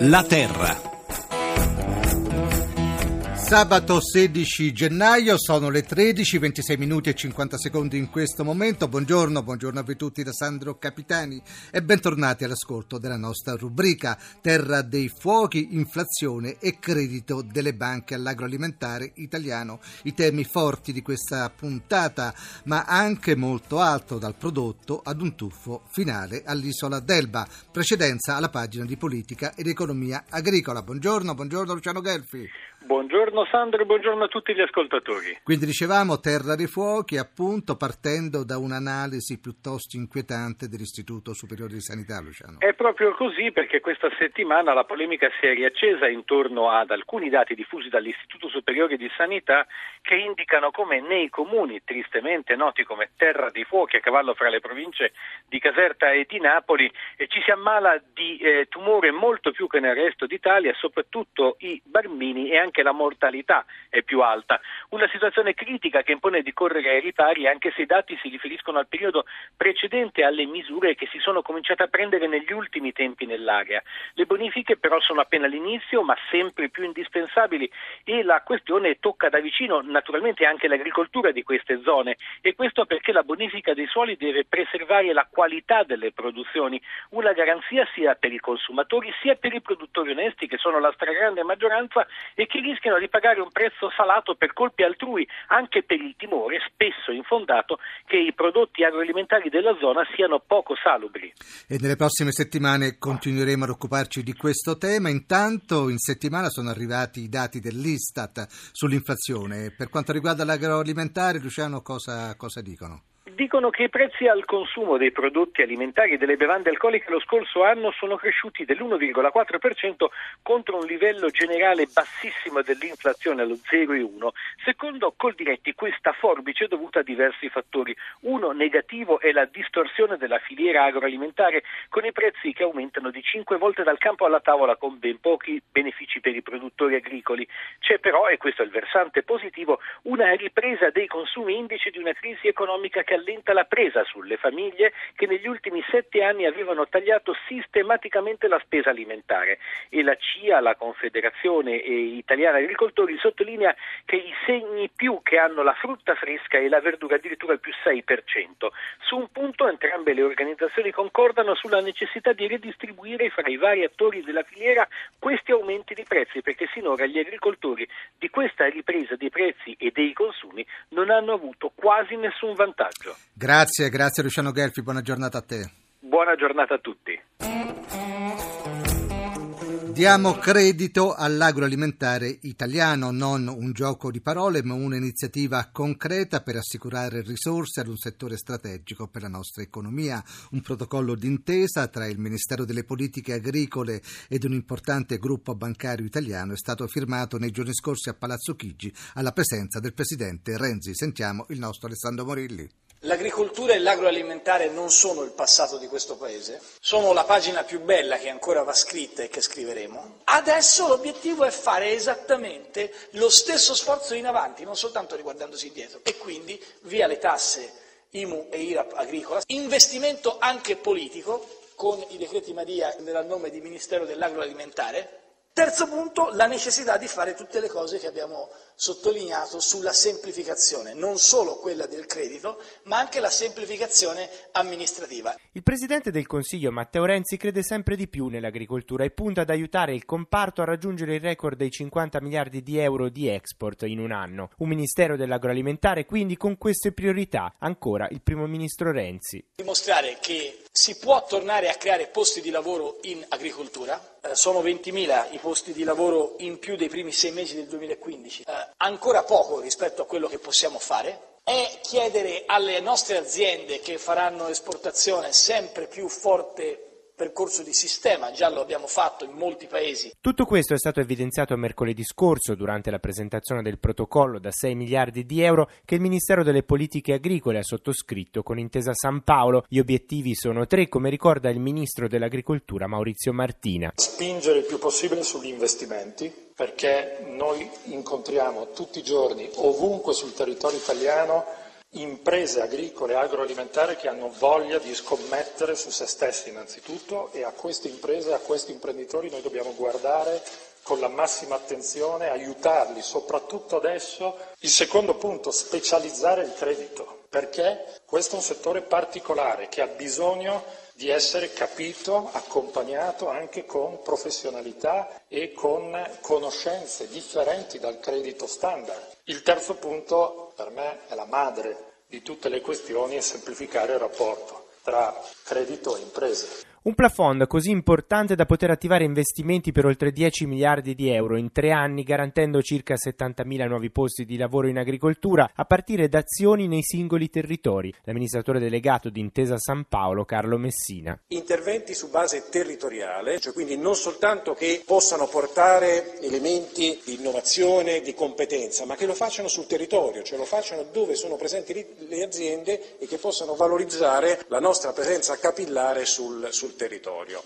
La Terra. Sabato 16 gennaio sono le 13, 26 minuti e 50 secondi in questo momento. Buongiorno, buongiorno a voi tutti da Sandro Capitani e bentornati all'ascolto della nostra rubrica Terra dei fuochi, inflazione e credito delle banche all'agroalimentare italiano. I temi forti di questa puntata, ma anche molto alto dal prodotto ad un tuffo finale all'isola d'Elba. Precedenza alla pagina di politica ed economia agricola. Buongiorno, buongiorno Luciano Gelfi. Buongiorno Sandro buongiorno a tutti gli ascoltatori. Quindi dicevamo Terra dei Fuochi, appunto partendo da un'analisi piuttosto inquietante dell'Istituto Superiore di Sanità, Luciano. È proprio così perché questa settimana la polemica si è riaccesa intorno ad alcuni dati diffusi dall'Istituto Superiore di Sanità che indicano come nei comuni tristemente noti come Terra dei Fuochi a cavallo fra le province di Caserta e di Napoli eh, ci si ammala di eh, tumore molto più che nel resto d'Italia, soprattutto i bambini e anche anche la mortalità è più alta. Una situazione critica che impone di correre ai ripari anche se i dati si riferiscono al periodo precedente alle misure che si sono cominciate a prendere negli ultimi tempi nell'area. Le bonifiche però sono appena all'inizio ma sempre più indispensabili e la questione tocca da vicino naturalmente anche l'agricoltura di queste zone e questo perché la bonifica dei suoli deve preservare la qualità delle produzioni, una garanzia sia per i consumatori sia per i produttori onesti che sono la stragrande maggioranza e che rischiano di pagare un prezzo salato per colpi altrui, anche per il timore, spesso infondato, che i prodotti agroalimentari della zona siano poco salubri. E nelle prossime settimane continueremo ad occuparci di questo tema. Intanto in settimana sono arrivati i dati dell'Istat sull'inflazione. Per quanto riguarda l'agroalimentare, Luciano, cosa, cosa dicono? Dicono che i prezzi al consumo dei prodotti alimentari e delle bevande alcoliche lo scorso anno sono cresciuti dell'1,4% contro un livello generale bassissimo dell'inflazione allo 0,1. Secondo Coldiretti questa forbice è dovuta a diversi fattori. Uno negativo è la distorsione della filiera agroalimentare con i prezzi che aumentano di 5 volte dal campo alla tavola con ben pochi benefici per i produttori agricoli. C'è però, e questo è il versante positivo, una ripresa dei consumi indice di una crisi economica che allenta la presa sulle famiglie che negli ultimi sette anni avevano tagliato sistematicamente la spesa alimentare e la CIA, la Confederazione Italiana Agricoltori, sottolinea che i segni più che hanno la frutta fresca e la verdura addirittura il più 6%. Su un punto entrambe le organizzazioni concordano sulla necessità di redistribuire fra i vari attori della filiera questi aumenti di prezzi perché sinora gli agricoltori di questa ripresa dei prezzi e dei consumi non hanno avuto quasi nessun vantaggio. Grazie, grazie Luciano Gelfi, buona giornata a te. Buona giornata a tutti. Diamo credito all'agroalimentare italiano, non un gioco di parole, ma un'iniziativa concreta per assicurare risorse ad un settore strategico per la nostra economia. Un protocollo d'intesa tra il Ministero delle Politiche Agricole ed un importante gruppo bancario italiano è stato firmato nei giorni scorsi a Palazzo Chigi alla presenza del Presidente Renzi. Sentiamo il nostro Alessandro Morilli. L'agricoltura e l'agroalimentare non sono il passato di questo Paese, sono la pagina più bella che ancora va scritta e che scriveremo. Adesso l'obiettivo è fare esattamente lo stesso sforzo in avanti, non soltanto riguardandosi indietro. E quindi via le tasse IMU e IRAP agricola, investimento anche politico con i decreti Maria nel nome di Ministero dell'Agroalimentare. Terzo punto, la necessità di fare tutte le cose che abbiamo sottolineato sulla semplificazione, non solo quella del credito, ma anche la semplificazione amministrativa. Il Presidente del Consiglio Matteo Renzi crede sempre di più nell'agricoltura e punta ad aiutare il comparto a raggiungere il record dei 50 miliardi di euro di export in un anno. Un Ministero dell'agroalimentare quindi con queste priorità. Ancora il Primo Ministro Renzi. Dimostrare che si può tornare a creare posti di lavoro in agricoltura, eh, sono 20.000 i posti di lavoro in più dei primi sei mesi del 2015. Eh, ancora poco rispetto a quello che possiamo fare, è chiedere alle nostre aziende che faranno esportazione sempre più forte percorso di sistema, già lo abbiamo fatto in molti paesi. Tutto questo è stato evidenziato mercoledì scorso durante la presentazione del protocollo da 6 miliardi di euro che il Ministero delle Politiche Agricole ha sottoscritto con Intesa San Paolo. Gli obiettivi sono tre, come ricorda il Ministro dell'Agricoltura Maurizio Martina. Spingere il più possibile sugli investimenti perché noi incontriamo tutti i giorni, ovunque sul territorio italiano, imprese agricole e agroalimentari che hanno voglia di scommettere su se stessi innanzitutto e a queste imprese, a questi imprenditori noi dobbiamo guardare con la massima attenzione, aiutarli, soprattutto adesso. Il secondo punto, specializzare il credito, perché questo è un settore particolare che ha bisogno di essere capito, accompagnato anche con professionalità e con conoscenze differenti dal credito standard. Il terzo punto per me è la madre di tutte le questioni è semplificare il rapporto tra credito e imprese. Un plafond così importante da poter attivare investimenti per oltre 10 miliardi di euro in tre anni, garantendo circa 70.000 nuovi posti di lavoro in agricoltura, a partire da azioni nei singoli territori. L'amministratore delegato di Intesa San Paolo, Carlo Messina. Interventi su base territoriale, cioè quindi non soltanto che possano portare elementi di innovazione, di competenza, ma che lo facciano sul territorio, cioè lo facciano dove sono presenti le aziende e che possano valorizzare la nostra presenza capillare sul, sul sul territorio.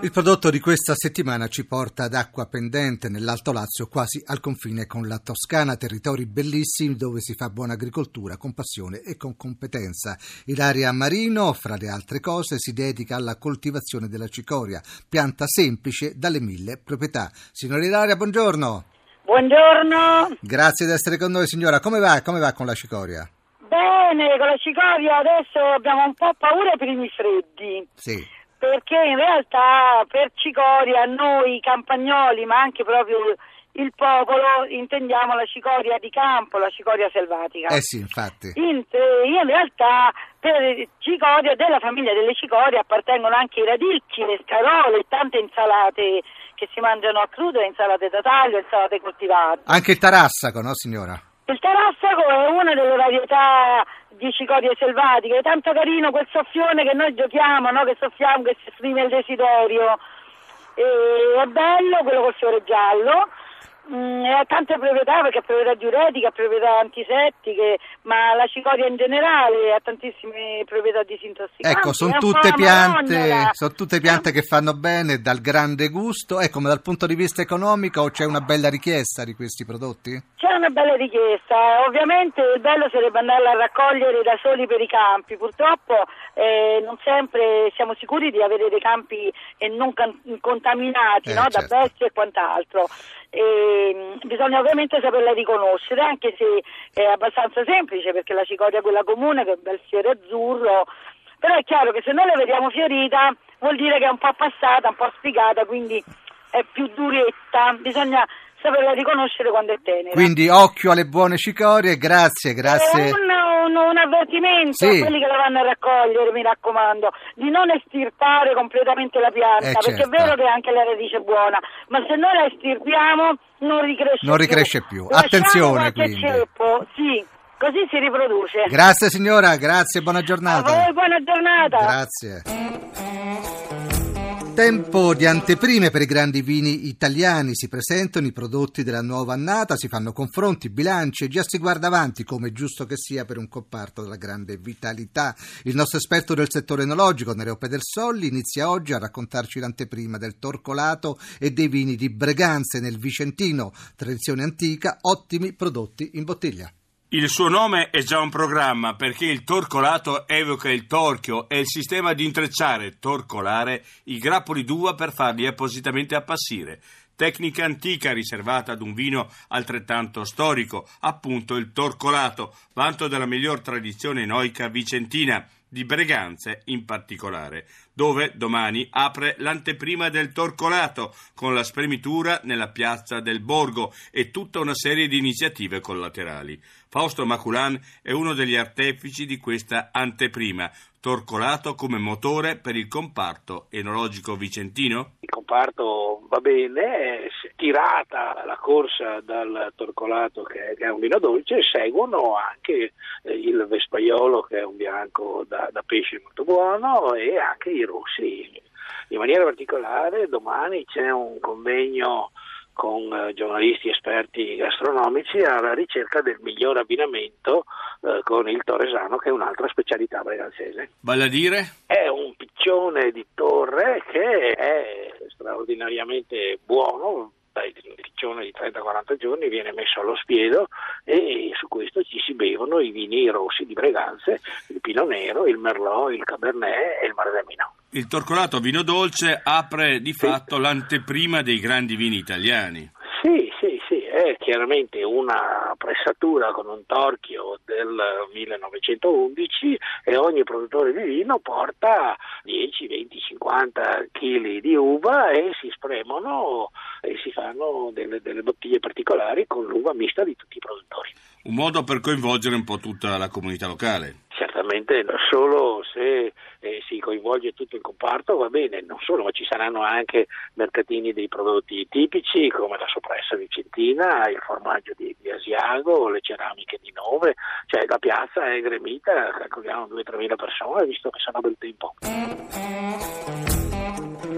Il prodotto di questa settimana ci porta ad Acqua Pendente, nell'Alto Lazio, quasi al confine con la Toscana, territori bellissimi dove si fa buona agricoltura con passione e con competenza. Ilaria Marino, fra le altre cose, si dedica alla coltivazione della cicoria, pianta semplice dalle mille proprietà. Signora Ilaria, buongiorno. Buongiorno. Grazie di essere con noi, signora. Come va, Come va con la cicoria? Bene, con la cicoria adesso abbiamo un po' paura ai primi freddi. Sì. Perché in realtà per cicoria noi campagnoli, ma anche proprio il popolo, intendiamo la cicoria di campo, la cicoria selvatica. Eh sì, infatti. In, in realtà per cicoria della famiglia delle cicorie appartengono anche i radicchi, le scarole e tante insalate che si mangiano a crudo, insalate da taglio, insalate coltivate. Anche il tarassaco, no signora? Il tarassaco è una delle varietà di cicorie selvatiche, è tanto carino quel soffione che noi giochiamo, no? che soffiamo, che si esprime il desiderio. E è bello quello col fiore giallo Mm, ha tante proprietà perché ha proprietà diuretiche, ha proprietà antisettiche, ma la cicoria in generale ha tantissime proprietà disintossicanti. Ecco, sono tutte, piante, sono tutte piante che fanno bene dal grande gusto. Ecco, ma dal punto di vista economico c'è una bella richiesta di questi prodotti? C'è una bella richiesta, ovviamente il bello sarebbe andarla a raccogliere da soli per i campi, purtroppo eh, non sempre siamo sicuri di avere dei campi eh, non can- contaminati eh, no? certo. da bestie e quant'altro. E, bisogna ovviamente saperla riconoscere, anche se è abbastanza semplice perché la cicoria quella comune che è un bel fiore azzurro, però è chiaro che se noi la vediamo fiorita vuol dire che è un po' passata, un po' spiegata, quindi è più duretta, bisogna saperla riconoscere quando è tenera. Quindi occhio alle buone cicorie, grazie, grazie. È un, un, un avvertimento Sì. a quelli che la vanno a raccogliere, mi raccomando, di non estirpare completamente la pianta, Eh, perché certo. è vero che anche la radice è buona, ma se noi la estirpiamo non ricresce Non più. ricresce più. Attenzione, quindi. ceppo, sì, così si riproduce. Grazie signora, grazie, buona a giornata. voi buona giornata. Grazie. Tempo di anteprime per i grandi vini italiani, si presentano i prodotti della nuova annata, si fanno confronti, bilanci e già si guarda avanti come è giusto che sia per un comparto della grande vitalità. Il nostro esperto del settore enologico, Nereo Pedersolli, inizia oggi a raccontarci l'anteprima del torcolato e dei vini di Breganze nel Vicentino, tradizione antica, ottimi prodotti in bottiglia. Il suo nome è già un programma perché il torcolato evoca il torchio e il sistema di intrecciare, torcolare, i grappoli d'uva per farli appositamente appassire. Tecnica antica riservata ad un vino altrettanto storico, appunto il torcolato, vanto della miglior tradizione enoica vicentina, di Breganze in particolare, dove domani apre l'anteprima del Torcolato con la spremitura nella piazza del Borgo e tutta una serie di iniziative collaterali. Fausto Maculan è uno degli artefici di questa anteprima, Torcolato come motore per il comparto enologico vicentino? Il comparto va bene, è tirata la corsa dal torcolato che è, un vino dolce, seguono anche eh, il vespaiolo che è un bianco da, da pesce molto buono e anche i rossi. In maniera particolare domani c'è un convegno con eh, giornalisti esperti gastronomici alla ricerca del miglior abbinamento eh, con il torresano che è un'altra specialità breganzese. Vale a dire? È un piccione di torre che è straordinariamente buono, dai piccione di 30-40 giorni viene messo allo spiedo e su questo ci si bevono i vini rossi di Breganze, il Pino Nero, il Merlot, il Cabernet e il Marzamino. Il torcolato vino dolce apre di fatto l'anteprima dei grandi vini italiani. Sì, sì, sì, è chiaramente una pressatura con un torchio del 1911 e ogni produttore di vino porta 10, 20, 50 kg di uva e si spremono e si fanno delle, delle bottiglie particolari con l'uva mista di tutti i produttori. Un modo per coinvolgere un po' tutta la comunità locale. Certamente solo se coinvolge tutto il comparto va bene, non solo, ma ci saranno anche mercatini dei prodotti tipici come la soppressa vicentina, il formaggio di, di Asiago, le ceramiche di Nove, cioè la piazza è gremita, calcoliamo 2-3 mila persone visto che sarà bel tempo.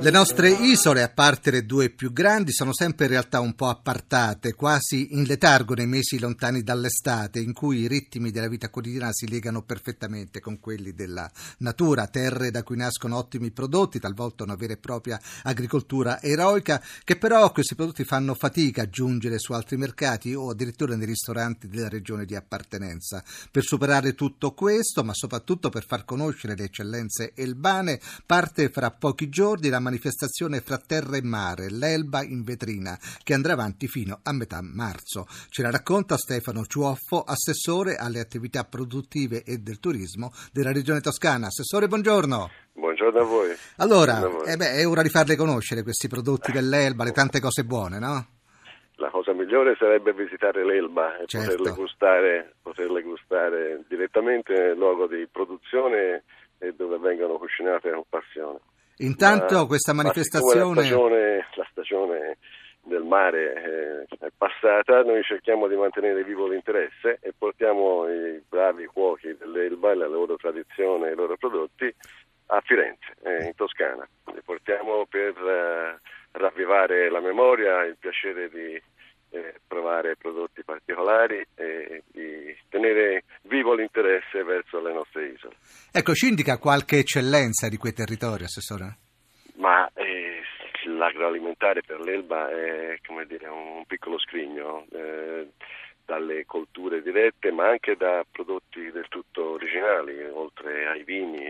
Le nostre isole, a parte le due più grandi, sono sempre in realtà un po' appartate, quasi in letargo nei mesi lontani dall'estate, in cui i ritmi della vita quotidiana si legano perfettamente con quelli della natura, terre da cui nascono ottimi prodotti, talvolta una vera e propria agricoltura eroica, che però questi prodotti fanno fatica a giungere su altri mercati o addirittura nei ristoranti della regione di appartenenza. Per superare tutto questo, ma soprattutto per far conoscere le eccellenze elbane, parte fra pochi giorni la manifestazione fra terra e mare, l'Elba in vetrina, che andrà avanti fino a metà marzo. Ce la racconta Stefano Ciuoffo, assessore alle attività produttive e del turismo della regione toscana. Assessore, buongiorno. Buongiorno a voi. Allora, a voi. Eh beh, è ora di farle conoscere questi prodotti dell'Elba, le tante cose buone, no? La cosa migliore sarebbe visitare l'Elba e certo. poterle, gustare, poterle gustare direttamente nel luogo di produzione e dove vengono cucinate con passione. Intanto ma, questa manifestazione... La stagione, la stagione, del mare eh, è passata, noi cerchiamo di mantenere vivo l'interesse e portiamo i bravi cuochi dell'Elba e la loro tradizione e i loro prodotti a Firenze, eh, in Toscana. Li portiamo per eh, ravvivare la memoria, il piacere di eh, provare prodotti particolari e di tenere vivo l'interesse verso le nostre isole. Ecco, ci indica qualche eccellenza di quei territori, Assessore? Ma eh, l'agroalimentare per l'Elba è come dire, un piccolo scrigno. Eh, dalle colture dirette ma anche da prodotti del tutto originali, oltre ai vini,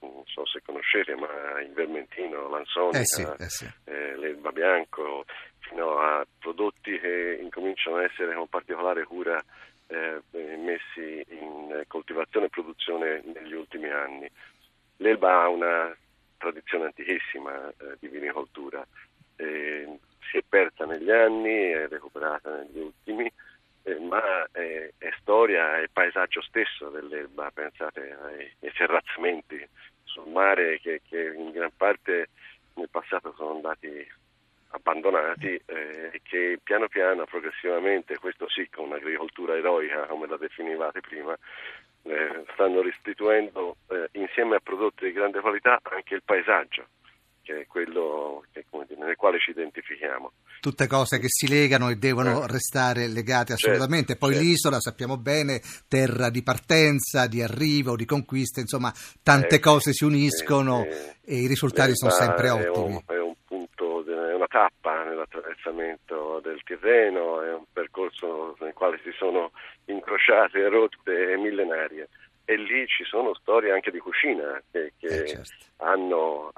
non so se conoscete, ma il vermentino, l'ansonica, eh sì, eh sì. eh, l'elba bianco, fino a prodotti che incominciano a essere con particolare cura eh, messi in coltivazione e produzione negli ultimi anni. L'Elba ha una tradizione antichissima eh, di vinicoltura, si è persa negli anni, è recuperata negli ultimi, eh, ma è, è, storia e paesaggio stesso dell'Elba, pensate ai, ai terrazzamenti sul mare che, che in gran parte nel passato sono andati abbandonati eh, e che piano piano, progressivamente, questo sì con un'agricoltura eroica come la definivate prima, eh, stanno restituendo eh, insieme a prodotti di grande qualità anche il paesaggio, che è quello che, dire, nel quale ci identifichiamo. Tutte cose che si legano e devono eh. restare legate certo, assolutamente. Poi certo. l'isola, sappiamo bene, terra di partenza, di arrivo, di conquista, insomma, tante cose si uniscono e i risultati sono sempre ottimi. È un, è un tappa nell'attraversamento del Tirreno, è un percorso nel quale si sono incrociate rotte millenarie e lì ci sono storie anche di cucina che, che eh certo. hanno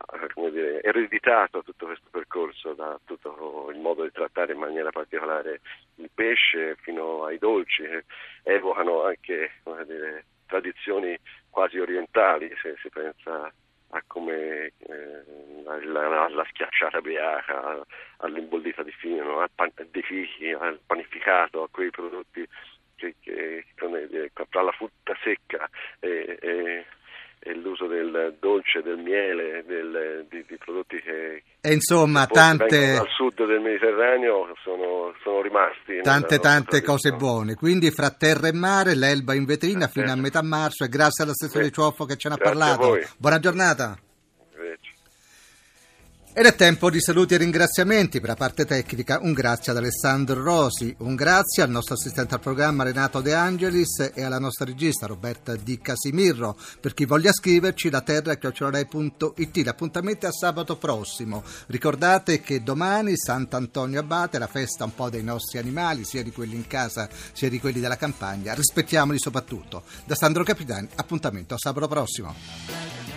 dire, ereditato tutto questo percorso, da tutto il modo di trattare in maniera particolare il pesce fino ai dolci, evocano anche dire, tradizioni quasi orientali se si pensa a come eh, la, la, schiacciata biaca, all'imbollita di fino, al pan, di fichi, al panificato, a quei prodotti che, che tra la frutta secca e, e, e, l'uso del dolce, del miele, del, di, di, prodotti che, e insomma, tante... dal sud del Mediterraneo sono, sono rimasti. Tante tante cose buone, quindi fra terra e mare, l'Elba in vetrina fino a metà marzo e grazie all'assessore Ciuoffo che ce ne ha parlato. Buona giornata. Ed è tempo di saluti e ringraziamenti per la parte tecnica. Un grazie ad Alessandro Rosi, un grazie al nostro assistente al programma Renato De Angelis e alla nostra regista Roberta Di Casimirro. Per chi voglia scriverci, la terra chiocciolarai.it. L'appuntamento è a sabato prossimo. Ricordate che domani Sant'Antonio Abate, la festa un po' dei nostri animali, sia di quelli in casa sia di quelli della campagna. Rispettiamoli soprattutto. Da Sandro Capitani, appuntamento a sabato prossimo.